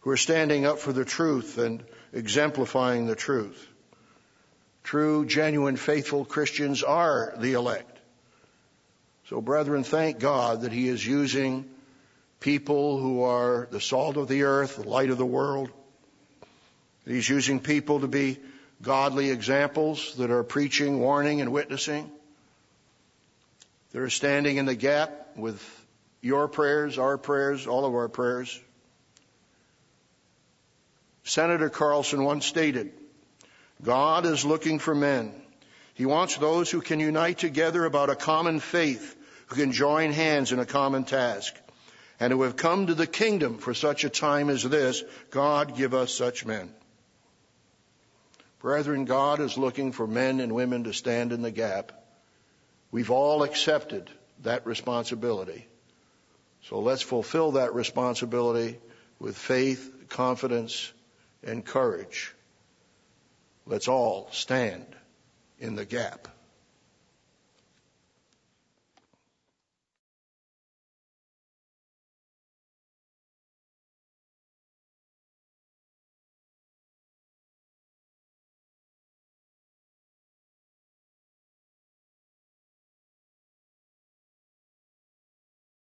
who are standing up for the truth and exemplifying the truth. True, genuine, faithful Christians are the elect. So brethren, thank God that He is using people who are the salt of the earth, the light of the world. He's using people to be godly examples that are preaching, warning, and witnessing. They're standing in the gap with your prayers, our prayers, all of our prayers. Senator Carlson once stated, God is looking for men. He wants those who can unite together about a common faith, who can join hands in a common task, and who have come to the kingdom for such a time as this. God give us such men. Brethren, God is looking for men and women to stand in the gap. We've all accepted that responsibility. So let's fulfill that responsibility with faith, confidence, and courage. Let's all stand in the gap.